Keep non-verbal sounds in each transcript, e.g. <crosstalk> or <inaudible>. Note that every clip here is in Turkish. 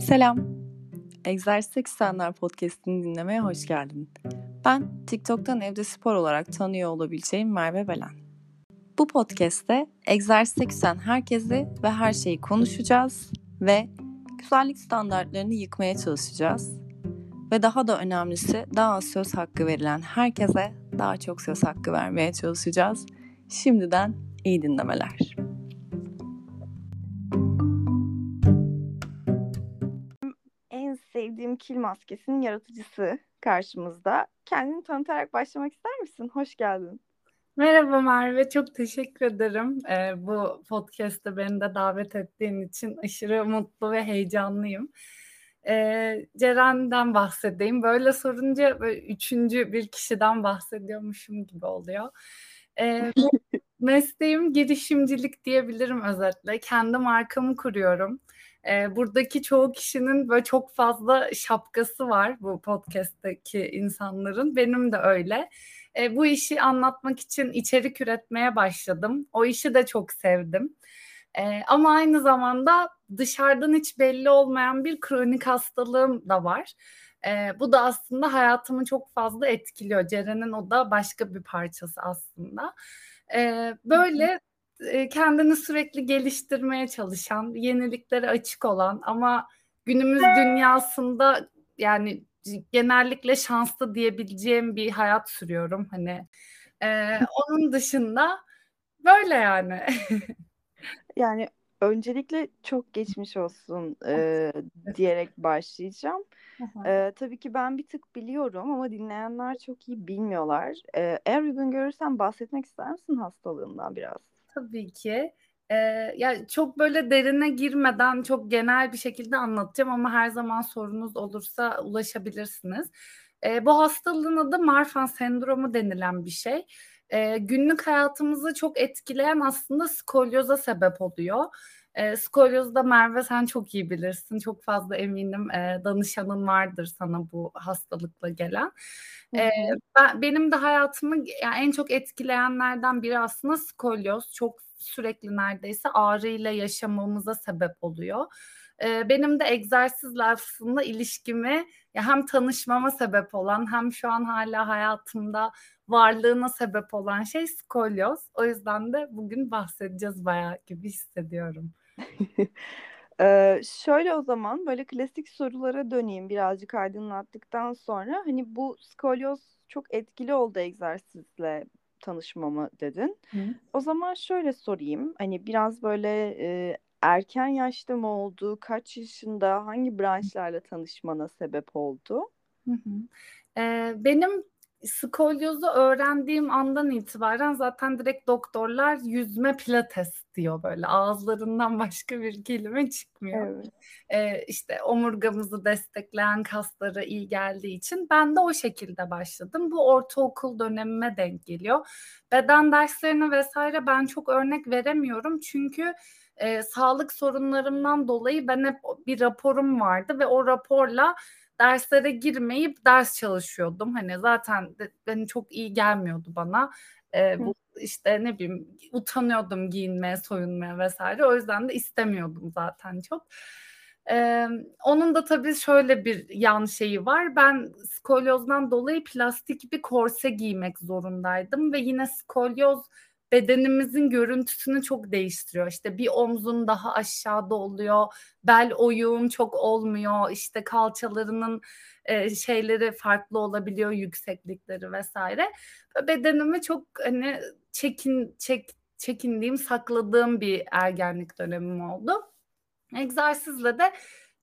Selam. Egzersiz Eksenler Podcast'ini dinlemeye hoş geldin. Ben TikTok'tan evde spor olarak tanıyor olabileceğim Merve Belen. Bu podcast'te egzersize küsen herkesi ve her şeyi konuşacağız ve güzellik standartlarını yıkmaya çalışacağız. Ve daha da önemlisi daha az söz hakkı verilen herkese daha çok söz hakkı vermeye çalışacağız. Şimdiden iyi dinlemeler. Kil maskesinin yaratıcısı karşımızda. Kendini tanıtarak başlamak ister misin? Hoş geldin. Merhaba Merve, çok teşekkür ederim. Ee, bu podcast'te beni de davet ettiğin için aşırı mutlu ve heyecanlıyım. Ee, Ceren'den bahsedeyim. Böyle sorunca böyle üçüncü bir kişiden bahsediyormuşum gibi oluyor. Ee, <laughs> mesleğim girişimcilik diyebilirim özetle. Kendi markamı kuruyorum. Ee, buradaki çoğu kişinin böyle çok fazla şapkası var bu podcast'teki insanların. Benim de öyle. E, bu işi anlatmak için içerik üretmeye başladım. O işi de çok sevdim. E, ama aynı zamanda dışarıdan hiç belli olmayan bir kronik hastalığım da var. E, bu da aslında hayatımı çok fazla etkiliyor. Ceren'in o da başka bir parçası aslında. E, böyle e, kendini sürekli geliştirmeye çalışan, yeniliklere açık olan ama günümüz dünyasında yani genellikle şanslı diyebileceğim bir hayat sürüyorum. Hani e, onun dışında böyle yani. <laughs> yani öncelikle çok geçmiş olsun e, diyerek başlayacağım. e, tabii ki ben bir tık biliyorum ama dinleyenler çok iyi bilmiyorlar. E, eğer uygun görürsen bahsetmek ister misin hastalığından biraz? Tabii ki. Ee, ya çok böyle derine girmeden çok genel bir şekilde anlatacağım ama her zaman sorunuz olursa ulaşabilirsiniz. Ee, bu hastalığın adı Marfan sendromu denilen bir şey. Ee, günlük hayatımızı çok etkileyen aslında skolyoza sebep oluyor. E, skolyozda Merve sen çok iyi bilirsin. Çok fazla eminim e, danışanın vardır sana bu hastalıkla gelen. E, ben, benim de hayatımı yani en çok etkileyenlerden biri aslında skolyoz. Çok sürekli neredeyse ağrıyla yaşamamıza sebep oluyor. Ee, benim de egzersizle aslında ilişkimi ya hem tanışmama sebep olan hem şu an hala hayatımda varlığına sebep olan şey skolyoz. O yüzden de bugün bahsedeceğiz bayağı gibi hissediyorum. <laughs> ee, şöyle o zaman böyle klasik sorulara döneyim birazcık aydınlattıktan sonra. Hani bu skolyoz çok etkili oldu egzersizle tanışmamı dedin. Hı. O zaman şöyle sorayım. Hani biraz böyle e, erken yaşta mı oldu? Kaç yaşında? Hangi branşlarla tanışmana sebep oldu? Hı hı. Ee, benim skolyozu öğrendiğim andan itibaren zaten direkt doktorlar yüzme pilates diyor böyle ağızlarından başka bir kelime çıkmıyor. Evet. Ee, işte omurgamızı destekleyen kaslara iyi geldiği için ben de o şekilde başladım. Bu ortaokul dönemime denk geliyor. Beden derslerine vesaire ben çok örnek veremiyorum çünkü e, sağlık sorunlarımdan dolayı ben hep bir raporum vardı ve o raporla derslere girmeyip ders çalışıyordum. Hani zaten de, hani çok iyi gelmiyordu bana. Ee, bu işte ne bileyim utanıyordum giyinmeye, soyunmaya vesaire. O yüzden de istemiyordum zaten çok. Ee, onun da tabii şöyle bir yan şeyi var. Ben skolyozdan dolayı plastik bir korse giymek zorundaydım ve yine skolyoz bedenimizin görüntüsünü çok değiştiriyor. İşte bir omzun daha aşağıda oluyor, bel oyuğun çok olmuyor, işte kalçalarının e, şeyleri farklı olabiliyor, yükseklikleri vesaire. Bedenimi çok hani çekin çek çekindiğim, sakladığım bir ergenlik dönemim oldu. Egzersizle de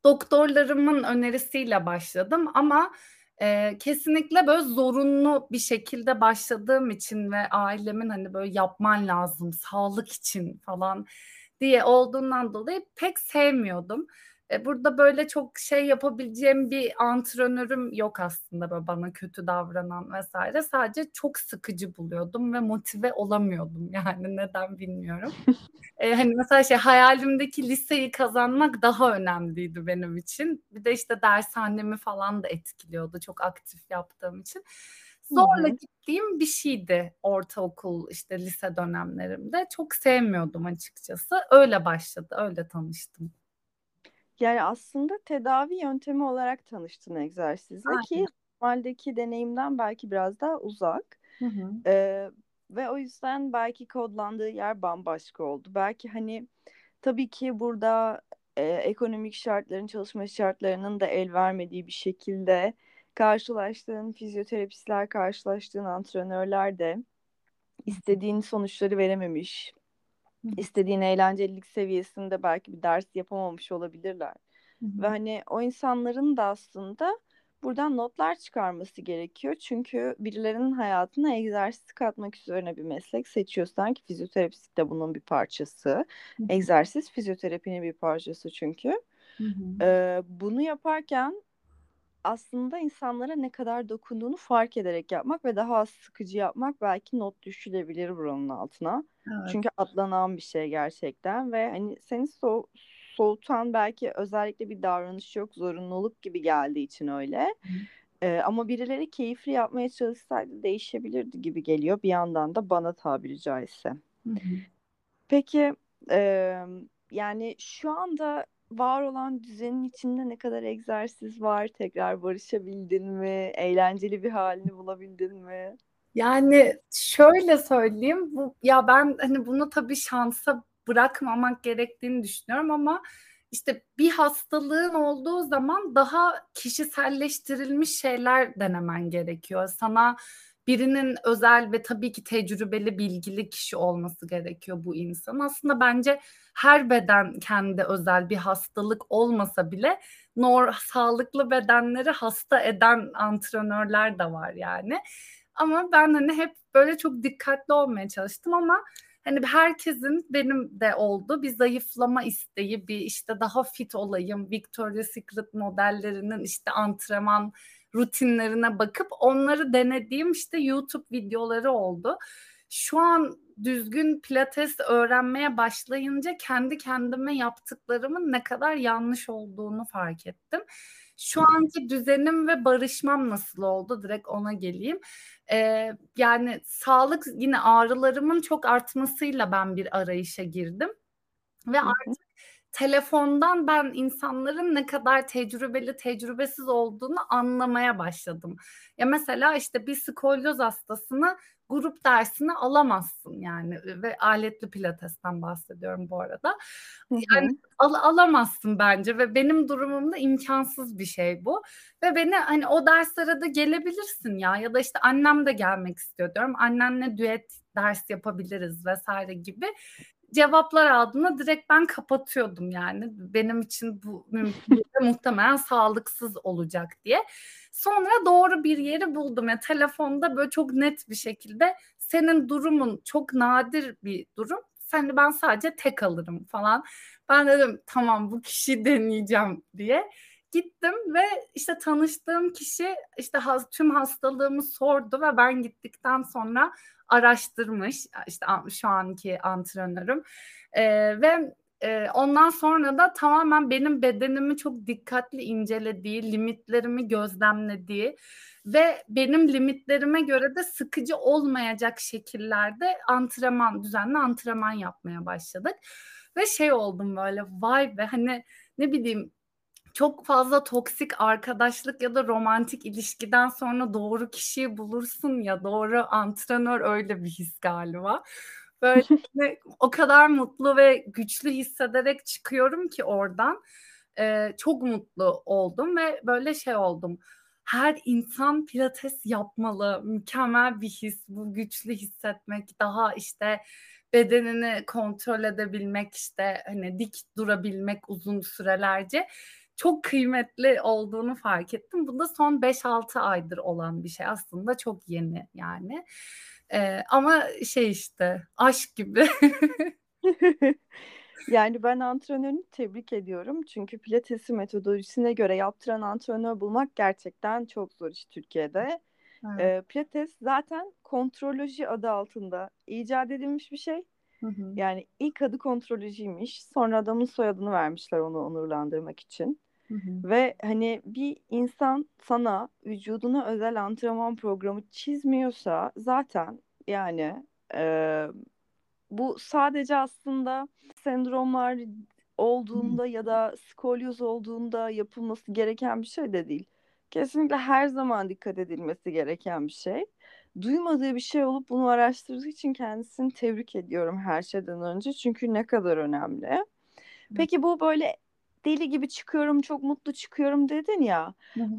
doktorlarımın önerisiyle başladım ama e, kesinlikle böyle zorunlu bir şekilde başladığım için ve ailemin hani böyle yapman lazım sağlık için falan diye olduğundan dolayı pek sevmiyordum. E, burada böyle çok şey yapabileceğim bir antrenörüm yok aslında böyle bana kötü davranan vesaire. Sadece çok sıkıcı buluyordum ve motive olamıyordum <laughs> yani neden bilmiyorum. e, hani mesela şey hayalimdeki liseyi kazanmak daha önemliydi benim için. Bir de işte dershanemi falan da etkiliyordu çok aktif yaptığım için. Zorla gittiğim bir şeydi ortaokul işte lise dönemlerimde. Çok sevmiyordum açıkçası. Öyle başladı, öyle tanıştım. Yani aslında tedavi yöntemi olarak tanıştın egzersizle Aynen. ki normaldeki deneyimden belki biraz daha uzak. Hı hı. Ee, ve o yüzden belki kodlandığı yer bambaşka oldu. Belki hani tabii ki burada e, ekonomik şartların, çalışma şartlarının da el vermediği bir şekilde karşılaştığın fizyoterapistler, karşılaştığın antrenörler de istediğin sonuçları verememiş. İstediğin eğlencelilik seviyesinde belki bir ders yapamamış olabilirler. Hı hı. Ve hani o insanların da aslında buradan notlar çıkarması gerekiyor. Çünkü birilerinin hayatına egzersiz katmak üzerine bir meslek seçiyorsan ki fizyoterapist de bunun bir parçası. Hı hı. Egzersiz fizyoterapinin bir parçası çünkü. Ee, bunu yaparken aslında insanlara ne kadar dokunduğunu fark ederek yapmak ve daha az sıkıcı yapmak belki not düşülebilir buranın altına. Evet. Çünkü atlanan bir şey gerçekten ve hani seni so soğutan belki özellikle bir davranış yok, zorunluluk gibi geldiği için öyle. Ee, ama birileri keyifli yapmaya çalışsaydı değişebilirdi gibi geliyor bir yandan da bana tabiri caizse. Hı hı. Peki e, yani şu anda var olan düzenin içinde ne kadar egzersiz var? Tekrar barışabildin mi? Eğlenceli bir halini bulabildin mi? Yani şöyle söyleyeyim, bu ya ben hani bunu tabii şansa bırakmamak gerektiğini düşünüyorum ama işte bir hastalığın olduğu zaman daha kişiselleştirilmiş şeyler denemen gerekiyor. Sana birinin özel ve tabii ki tecrübeli, bilgili kişi olması gerekiyor bu insan. Aslında bence her beden kendi özel bir hastalık olmasa bile nor sağlıklı bedenleri hasta eden antrenörler de var yani. Ama ben hani hep böyle çok dikkatli olmaya çalıştım ama hani herkesin benim de oldu bir zayıflama isteği, bir işte daha fit olayım, Victoria's Secret modellerinin işte antrenman rutinlerine bakıp onları denediğim işte YouTube videoları oldu. Şu an düzgün pilates öğrenmeye başlayınca kendi kendime yaptıklarımın ne kadar yanlış olduğunu fark ettim. Şu anki düzenim ve barışmam nasıl oldu? Direkt ona geleyim. Ee, yani sağlık yine ağrılarımın çok artmasıyla ben bir arayışa girdim. Ve artık telefondan ben insanların ne kadar tecrübeli tecrübesiz olduğunu anlamaya başladım. Ya mesela işte bir skolyoz hastasını grup dersini alamazsın yani ve aletli pilatesten bahsediyorum bu arada. Yani al, alamazsın bence ve benim durumumda imkansız bir şey bu. Ve beni hani o derslere de gelebilirsin ya ya da işte annem de gelmek istiyor diyorum. Annenle düet ders yapabiliriz vesaire gibi cevaplar aldığımda direkt ben kapatıyordum yani. Benim için bu mümkün <laughs> muhtemelen sağlıksız olacak diye. Sonra doğru bir yeri buldum. Yani telefonda böyle çok net bir şekilde senin durumun çok nadir bir durum. Seni ben sadece tek alırım falan. Ben dedim tamam bu kişiyi deneyeceğim diye. Gittim ve işte tanıştığım kişi işte tüm hastalığımı sordu ve ben gittikten sonra araştırmış işte şu anki antrenörüm ee, ve e, ondan sonra da tamamen benim bedenimi çok dikkatli incelediği, limitlerimi gözlemlediği ve benim limitlerime göre de sıkıcı olmayacak şekillerde antrenman, düzenli antrenman yapmaya başladık. Ve şey oldum böyle vay be hani ne bileyim çok fazla toksik arkadaşlık ya da romantik ilişkiden sonra doğru kişiyi bulursun ya doğru antrenör öyle bir his galiba. Böyle <laughs> o kadar mutlu ve güçlü hissederek çıkıyorum ki oradan ee, çok mutlu oldum ve böyle şey oldum. Her insan pilates yapmalı. Mükemmel bir his. Bu güçlü hissetmek, daha işte bedenini kontrol edebilmek, işte hani dik durabilmek uzun sürelerce çok kıymetli olduğunu fark ettim. Bu da son 5-6 aydır olan bir şey aslında çok yeni yani. Ee, ama şey işte aşk gibi. <laughs> yani ben antrenörünü tebrik ediyorum. Çünkü pilatesi metodolojisine göre yaptıran antrenör bulmak gerçekten çok zor iş Türkiye'de. Evet. Ee, pilates zaten kontroloji adı altında icat edilmiş bir şey. Hı hı. Yani ilk adı kontrolojiymiş. Sonra adamın soyadını vermişler onu onurlandırmak için. Hı hı. Ve hani bir insan sana vücuduna özel antrenman programı çizmiyorsa zaten yani e, bu sadece aslında sendromlar olduğunda ya da skolyoz olduğunda yapılması gereken bir şey de değil. Kesinlikle her zaman dikkat edilmesi gereken bir şey. Duymadığı bir şey olup bunu araştırdığı için kendisini tebrik ediyorum her şeyden önce. Çünkü ne kadar önemli. Peki bu böyle deli gibi çıkıyorum, çok mutlu çıkıyorum dedin ya.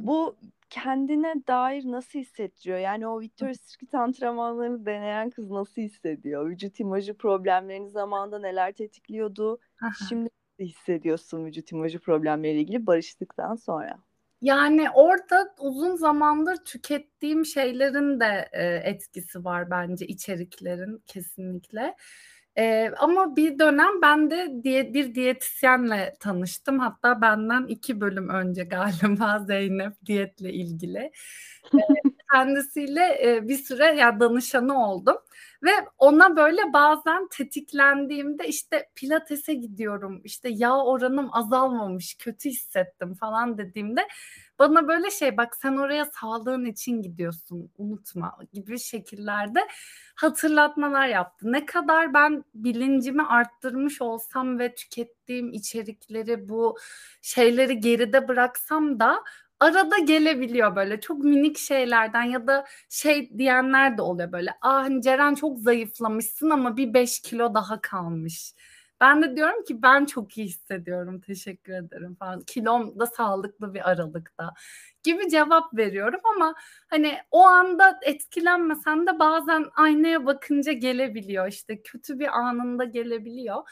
Bu kendine dair nasıl hissettiriyor? Yani o Victoria's Secret antrenmanlarını deneyen kız nasıl hissediyor? Vücut imajı problemlerini zamanında neler tetikliyordu? Şimdi nasıl hissediyorsun vücut imajı problemleriyle ilgili barıştıktan sonra? Yani orada uzun zamandır tükettiğim şeylerin de e, etkisi var bence içeriklerin kesinlikle. Ee, ama bir dönem ben de diye, bir diyetisyenle tanıştım. Hatta benden iki bölüm önce galiba <laughs> Zeynep diyetle ilgili. Ee, kendisiyle e, bir süre ya danışanı oldum. Ve ona böyle bazen tetiklendiğimde işte pilatese gidiyorum, işte yağ oranım azalmamış, kötü hissettim falan dediğimde bana böyle şey bak sen oraya sağlığın için gidiyorsun unutma gibi şekillerde hatırlatmalar yaptı. Ne kadar ben bilincimi arttırmış olsam ve tükettiğim içerikleri bu şeyleri geride bıraksam da arada gelebiliyor böyle çok minik şeylerden ya da şey diyenler de oluyor böyle. Ah hani Ceren çok zayıflamışsın ama bir 5 kilo daha kalmış. Ben de diyorum ki ben çok iyi hissediyorum teşekkür ederim falan. Kilom da sağlıklı bir aralıkta gibi cevap veriyorum ama hani o anda etkilenmesen de bazen aynaya bakınca gelebiliyor işte kötü bir anında gelebiliyor.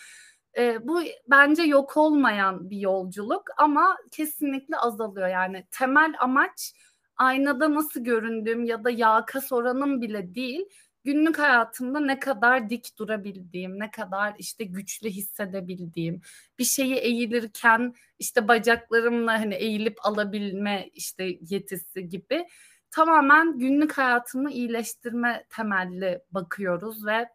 E, bu bence yok olmayan bir yolculuk ama kesinlikle azalıyor. Yani temel amaç aynada nasıl göründüğüm ya da yağ kas oranım bile değil. Günlük hayatımda ne kadar dik durabildiğim, ne kadar işte güçlü hissedebildiğim, bir şeyi eğilirken işte bacaklarımla hani eğilip alabilme işte yetisi gibi tamamen günlük hayatımı iyileştirme temelli bakıyoruz ve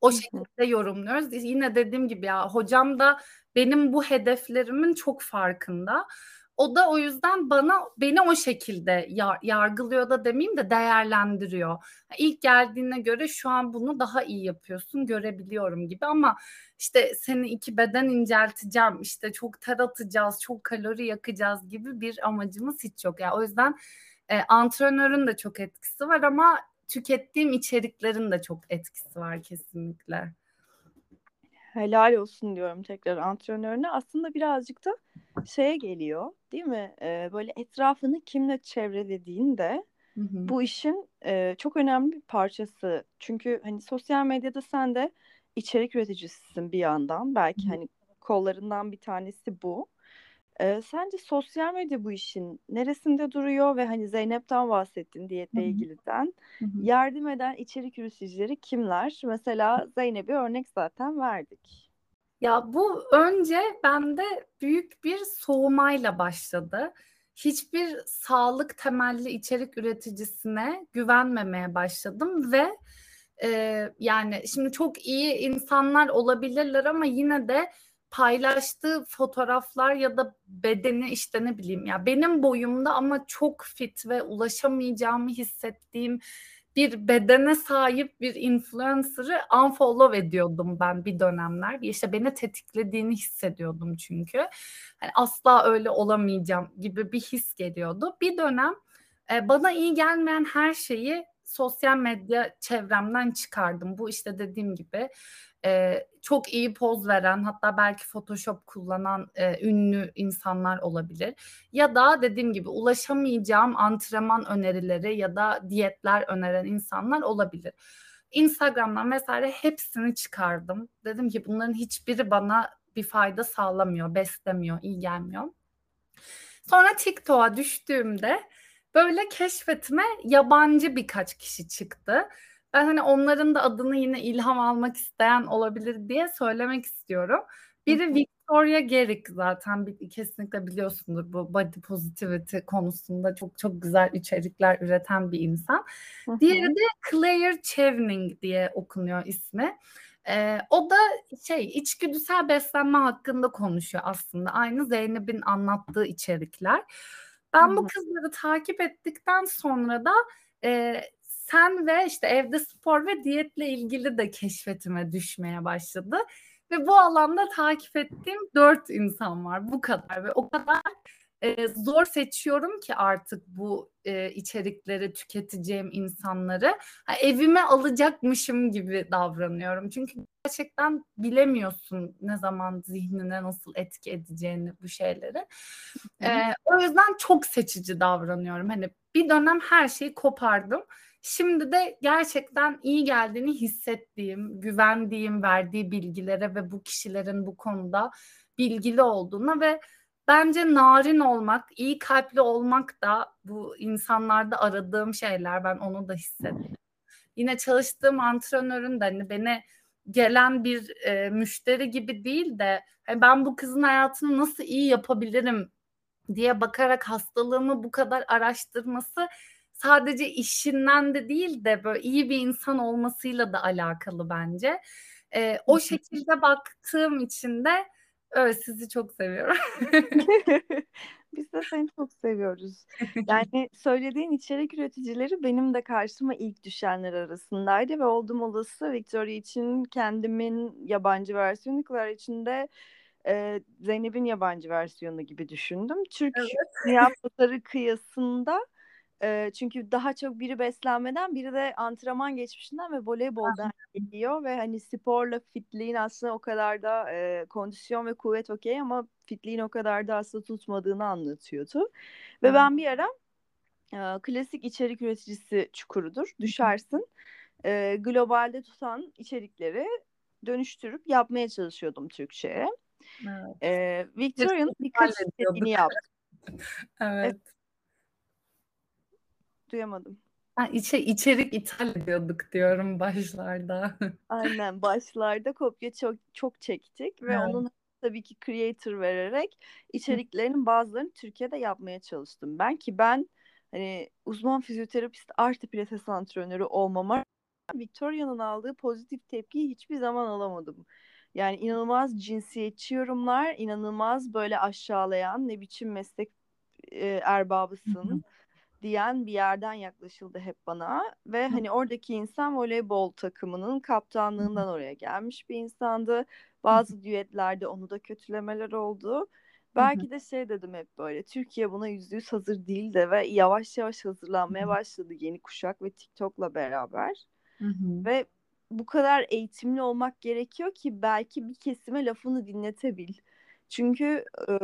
o şekilde yorumluyoruz. Yine dediğim gibi ya hocam da benim bu hedeflerimin çok farkında. O da o yüzden bana beni o şekilde yar, yargılıyor da demeyeyim de değerlendiriyor. İlk geldiğine göre şu an bunu daha iyi yapıyorsun görebiliyorum gibi ama işte seni iki beden incelteceğim işte çok ter atacağız çok kalori yakacağız gibi bir amacımız hiç yok. Yani o yüzden e, antrenörün de çok etkisi var ama tükettiğim içeriklerin de çok etkisi var kesinlikle. Helal olsun diyorum tekrar antrenörüne. Aslında birazcık da şeye geliyor değil mi? Ee, böyle etrafını kimle çevrelediğin de hı hı. bu işin e, çok önemli bir parçası. Çünkü hani sosyal medyada sen de içerik üreticisisin bir yandan. Belki hı hı. hani kollarından bir tanesi bu. Ee, sence sosyal medya bu işin neresinde duruyor ve hani Zeynep'ten bahsettin diyetle Hı-hı. ilgiliden. Hı-hı. Yardım eden içerik üreticileri kimler? Mesela Zeynep'e örnek zaten verdik. Ya bu önce bende büyük bir soğumayla başladı. Hiçbir sağlık temelli içerik üreticisine güvenmemeye başladım ve e, yani şimdi çok iyi insanlar olabilirler ama yine de paylaştığı fotoğraflar ya da bedeni işte ne bileyim ya benim boyumda ama çok fit ve ulaşamayacağımı hissettiğim bir bedene sahip bir influencer'ı unfollow ediyordum ben bir dönemler. İşte beni tetiklediğini hissediyordum çünkü. Yani asla öyle olamayacağım gibi bir his geliyordu. Bir dönem e, bana iyi gelmeyen her şeyi sosyal medya çevremden çıkardım. Bu işte dediğim gibi e, çok iyi poz veren hatta belki Photoshop kullanan e, ünlü insanlar olabilir. Ya da dediğim gibi ulaşamayacağım antrenman önerileri ya da diyetler öneren insanlar olabilir. Instagram'dan vesaire hepsini çıkardım. Dedim ki bunların hiçbiri bana bir fayda sağlamıyor, beslemiyor, iyi gelmiyor. Sonra TikTok'a düştüğümde böyle keşfetime yabancı birkaç kişi çıktı ben hani onların da adını yine ilham almak isteyen olabilir diye söylemek istiyorum. Biri Victoria Garrick zaten bir, kesinlikle biliyorsundur bu body positivity konusunda çok çok güzel içerikler üreten bir insan. Diğeri de Claire Chevening diye okunuyor ismi. Ee, o da şey içgüdüsel beslenme hakkında konuşuyor aslında. Aynı Zeynep'in anlattığı içerikler. Ben bu kızları takip ettikten sonra da e, sen ve işte evde spor ve diyetle ilgili de keşfetime düşmeye başladı. Ve bu alanda takip ettiğim dört insan var. Bu kadar ve o kadar e, zor seçiyorum ki artık bu e, içerikleri tüketeceğim insanları. Ha, evime alacakmışım gibi davranıyorum. Çünkü gerçekten bilemiyorsun ne zaman zihnine nasıl etki edeceğini bu şeyleri. E, o yüzden çok seçici davranıyorum. Hani bir dönem her şeyi kopardım. Şimdi de gerçekten iyi geldiğini hissettiğim, güvendiğim, verdiği bilgilere ve bu kişilerin bu konuda bilgili olduğuna ve bence narin olmak, iyi kalpli olmak da bu insanlarda aradığım şeyler. Ben onu da hissettim. Yine çalıştığım antrenörün de hani beni gelen bir e, müşteri gibi değil de hani ben bu kızın hayatını nasıl iyi yapabilirim diye bakarak hastalığımı bu kadar araştırması sadece işinden de değil de böyle iyi bir insan olmasıyla da alakalı bence. E, o şekilde baktığım için de Evet sizi çok seviyorum. <laughs> Biz de seni çok seviyoruz. <laughs> Yani söylediğin içerik üreticileri benim de karşıma ilk düşenler arasındaydı ve oldum olası Victoria için kendimin yabancı versiyonu, Clara için de e, Zeynep'in yabancı versiyonu gibi düşündüm. Türk evet. dünya pazarı kıyasında e, çünkü daha çok biri beslenmeden biri de antrenman geçmişinden ve voleyboldan geliyor ve hani sporla fitliğin aslında o kadar da e, kondisyon ve kuvvet okey ama fitliğin o kadar da aslında tutmadığını anlatıyordu. Ve ben bir ara e, klasik içerik üreticisi çukurudur. Düşersin. E, globalde tutan içerikleri dönüştürüp yapmaya çalışıyordum Türkçe'ye. Evet. E, Victoria'nın birkaç istediğini yaptım. <laughs> evet. evet duyamadım. Ha, içe, içerik ithal ediyorduk diyorum başlarda. <laughs> Aynen başlarda kopya çok çok çektik ve evet. onun tabii ki creator vererek içeriklerinin bazılarını Türkiye'de yapmaya çalıştım. Ben ki ben hani uzman fizyoterapist artı pilates antrenörü olmama Victoria'nın aldığı pozitif tepkiyi hiçbir zaman alamadım. Yani inanılmaz cinsiyetçi yorumlar, inanılmaz böyle aşağılayan ne biçim meslek e, erbabısın diyen bir yerden yaklaşıldı hep bana ve hani oradaki insan voleybol takımının kaptanlığından oraya gelmiş bir insandı. Bazı düetlerde onu da kötülemeler oldu. Belki de şey dedim hep böyle Türkiye buna yüzde yüz hazır değil de ve yavaş yavaş hazırlanmaya başladı yeni kuşak ve TikTok'la beraber. Ve bu kadar eğitimli olmak gerekiyor ki belki bir kesime lafını dinletebil. Çünkü e,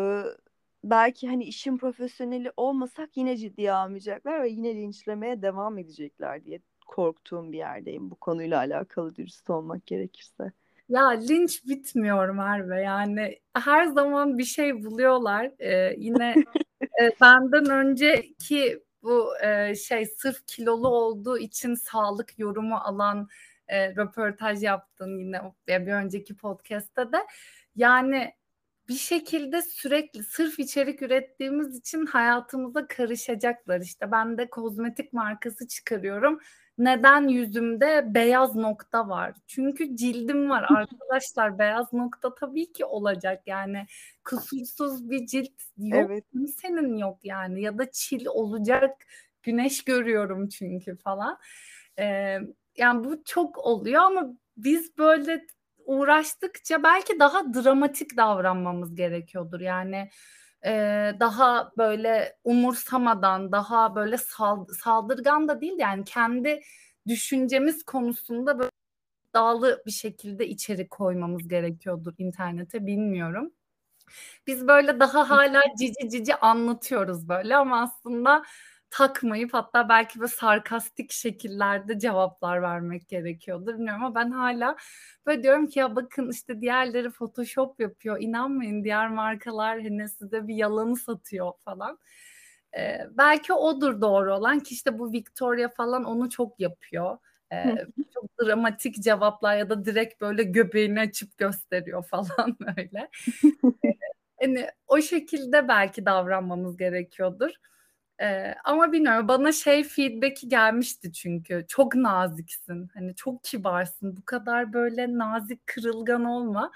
belki hani işin profesyoneli olmasak yine ciddiye almayacaklar ve yine linçlemeye devam edecekler diye korktuğum bir yerdeyim bu konuyla alakalı dürüst olmak gerekirse. Ya linç bitmiyor Merve yani her zaman bir şey buluyorlar. Ee, yine <laughs> e, benden önceki bu e, şey sırf kilolu olduğu için sağlık yorumu alan e, röportaj yaptın yine bir önceki podcast'te de yani bir şekilde sürekli sırf içerik ürettiğimiz için hayatımıza karışacaklar. İşte ben de kozmetik markası çıkarıyorum. Neden yüzümde beyaz nokta var? Çünkü cildim var arkadaşlar. beyaz nokta tabii ki olacak. Yani kusursuz bir cilt yok. Evet. Senin yok yani ya da çil olacak. Güneş görüyorum çünkü falan. Ee, yani bu çok oluyor ama biz böyle uğraştıkça belki daha dramatik davranmamız gerekiyordur. Yani e, daha böyle umursamadan, daha böyle sal, saldırgan da değil yani kendi düşüncemiz konusunda böyle dağlı bir şekilde içerik koymamız gerekiyordur internete bilmiyorum. Biz böyle daha hala cici cici anlatıyoruz böyle ama aslında takmayıp hatta belki de sarkastik şekillerde cevaplar vermek gerekiyordur bilmiyorum ama ben hala böyle diyorum ki ya bakın işte diğerleri photoshop yapıyor inanmayın diğer markalar hani size bir yalanı satıyor falan. Ee, belki odur doğru olan ki işte bu Victoria falan onu çok yapıyor. Ee, çok dramatik cevaplar ya da direkt böyle göbeğini açıp gösteriyor <laughs> falan böyle. <laughs> hani o şekilde belki davranmamız gerekiyordur. Ee, ama bilmiyorum bana şey feedback'i gelmişti çünkü çok naziksin hani çok kibarsın bu kadar böyle nazik kırılgan olma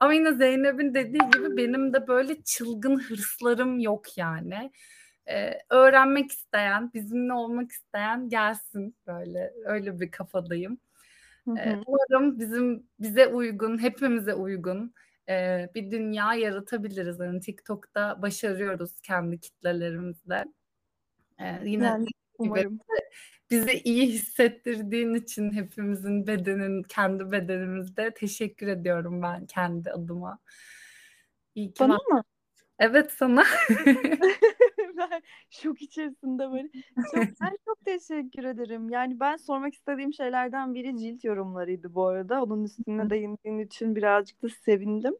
ama yine Zeynep'in dediği gibi benim de böyle çılgın hırslarım yok yani ee, öğrenmek isteyen bizimle olmak isteyen gelsin böyle öyle bir kafadayım E, umarım bizim bize uygun, hepimize uygun e, bir dünya yaratabiliriz. Yani TikTok'ta başarıyoruz kendi kitlelerimizle. Yine yani, umarım. bize iyi hissettirdiğin için hepimizin bedenin kendi bedenimizde teşekkür ediyorum ben kendi adıma. İyi ki Bana var. mı? Evet sana. <laughs> <laughs> ben şok içerisinde böyle. Çok, ben çok teşekkür ederim. Yani ben sormak istediğim şeylerden biri cilt yorumlarıydı bu arada. Onun üstüne değindiğin için birazcık da sevindim.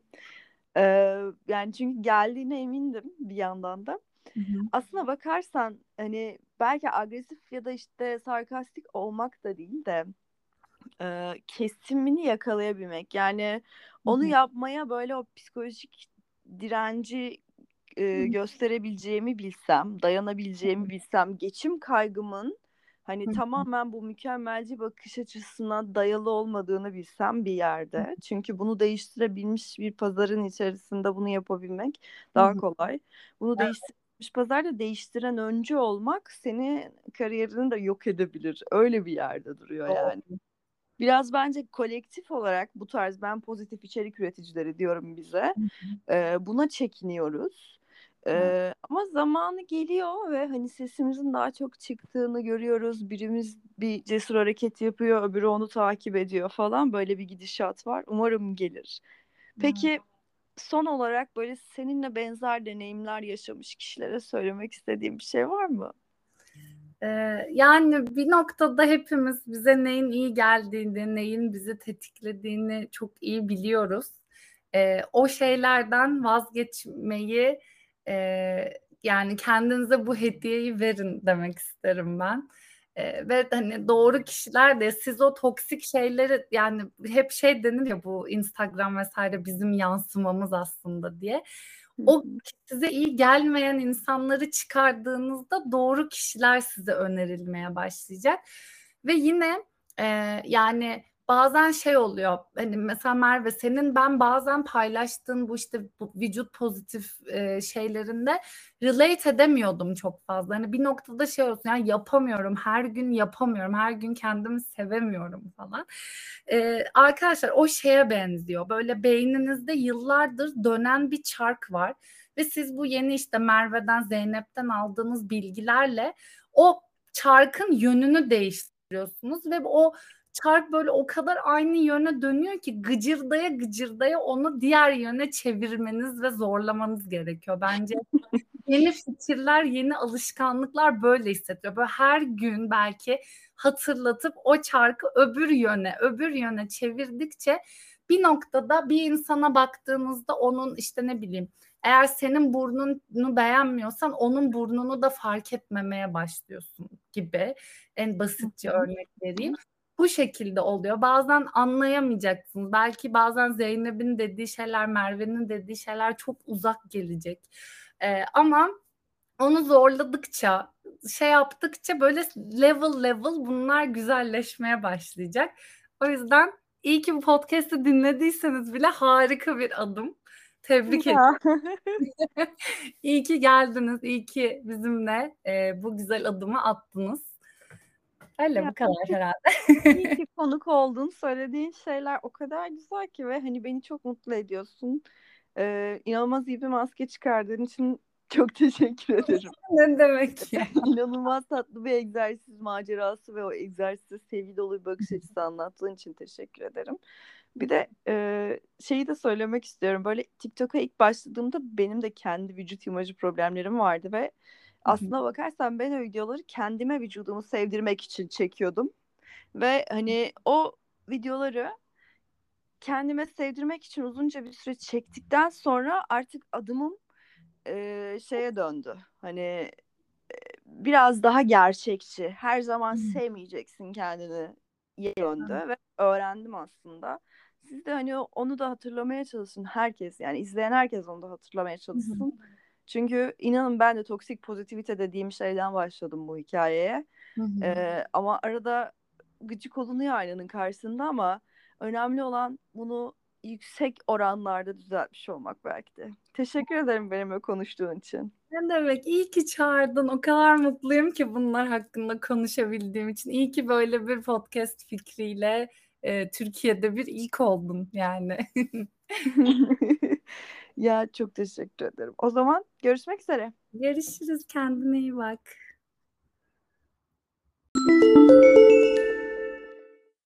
Ee, yani çünkü geldiğine emindim bir yandan da. Hı hı. Aslına bakarsan hani belki agresif ya da işte sarkastik olmak da değil de e, kesimini yakalayabilmek. Yani onu hı hı. yapmaya böyle o psikolojik direnci e, gösterebileceğimi bilsem, dayanabileceğimi bilsem, geçim kaygımın hani tamamen bu mükemmelci bakış açısına dayalı olmadığını bilsem bir yerde. Çünkü bunu değiştirebilmiş bir pazarın içerisinde bunu yapabilmek daha kolay. Bunu değiştirebilmiş pazarda değiştiren öncü olmak seni kariyerini de yok edebilir. Öyle bir yerde duruyor yani. Biraz bence kolektif olarak bu tarz ben pozitif içerik üreticileri diyorum bize. E, buna çekiniyoruz. Ee, ama zamanı geliyor ve hani sesimizin daha çok çıktığını görüyoruz. Birimiz bir cesur hareket yapıyor, öbürü onu takip ediyor falan. Böyle bir gidişat var. Umarım gelir. Peki son olarak böyle seninle benzer deneyimler yaşamış kişilere söylemek istediğim bir şey var mı? Ee, yani bir noktada hepimiz bize neyin iyi geldiğini, neyin bizi tetiklediğini çok iyi biliyoruz. Ee, o şeylerden vazgeçmeyi e, yani kendinize bu hediyeyi verin demek isterim ben. E, ve hani doğru kişiler de siz o toksik şeyleri yani hep şey denir ya bu Instagram vesaire bizim yansımamız aslında diye. O size iyi gelmeyen insanları çıkardığınızda doğru kişiler size önerilmeye başlayacak. Ve yine e, yani bazen şey oluyor hani mesela Merve senin ben bazen paylaştığın bu işte bu vücut pozitif e, şeylerinde relate edemiyordum çok fazla. Hani bir noktada şey olsun yani yapamıyorum her gün yapamıyorum her gün kendimi sevemiyorum falan. E, arkadaşlar o şeye benziyor böyle beyninizde yıllardır dönen bir çark var ve siz bu yeni işte Merve'den Zeynep'ten aldığınız bilgilerle o çarkın yönünü değiştiriyorsunuz ve o çark böyle o kadar aynı yöne dönüyor ki gıcırdaya gıcırdaya onu diğer yöne çevirmeniz ve zorlamanız gerekiyor. Bence <laughs> yeni fikirler, yeni alışkanlıklar böyle hissettiriyor. Böyle her gün belki hatırlatıp o çarkı öbür yöne, öbür yöne çevirdikçe bir noktada bir insana baktığınızda onun işte ne bileyim eğer senin burnunu beğenmiyorsan onun burnunu da fark etmemeye başlıyorsun gibi en basitçe örnek vereyim bu şekilde oluyor. Bazen anlayamayacaksınız. Belki bazen Zeynep'in dediği şeyler, Merve'nin dediği şeyler çok uzak gelecek. Ee, ama onu zorladıkça, şey yaptıkça böyle level level bunlar güzelleşmeye başlayacak. O yüzden iyi ki bu podcast'i dinlediyseniz bile harika bir adım. Tebrik ederim. <laughs> <laughs> İyi ki geldiniz. İyi ki bizimle e, bu güzel adımı attınız. Öyle ya, bu kadar herhalde. İyi ki <laughs> konuk oldun. Söylediğin şeyler o kadar güzel ki ve hani beni çok mutlu ediyorsun. Ee, inanılmaz iyi bir maske çıkardığın için çok teşekkür ederim. ne demek ya? <laughs> İnanılmaz tatlı bir egzersiz macerası ve o egzersize sevgi dolu bir bakış <laughs> açısı anlattığın için teşekkür ederim. Bir de e, şeyi de söylemek istiyorum. Böyle TikTok'a ilk başladığımda benim de kendi vücut imajı problemlerim vardı ve aslına bakarsan ben o videoları kendime vücudumu sevdirmek için çekiyordum. Ve hani o videoları kendime sevdirmek için uzunca bir süre çektikten sonra artık adımım e, şeye döndü. Hani e, biraz daha gerçekçi. Her zaman hmm. sevmeyeceksin kendini döndü ve öğrendim aslında. Siz de hani onu da hatırlamaya çalışın herkes yani izleyen herkes onu da hatırlamaya çalışsın. Hmm. Çünkü inanın ben de toksik pozitivite dediğim şeyden başladım bu hikayeye. Hı hı. Ee, ama arada gıcık olunuyor aynanın karşısında ama önemli olan bunu yüksek oranlarda düzeltmiş olmak belki de. Teşekkür ederim benimle konuştuğun için. Ne demek? İyi ki çağırdın. O kadar mutluyum ki bunlar hakkında konuşabildiğim için. İyi ki böyle bir podcast fikriyle e, Türkiye'de bir ilk oldun yani. <laughs> Ya çok teşekkür ederim. O zaman görüşmek üzere. Görüşürüz. Kendine iyi bak.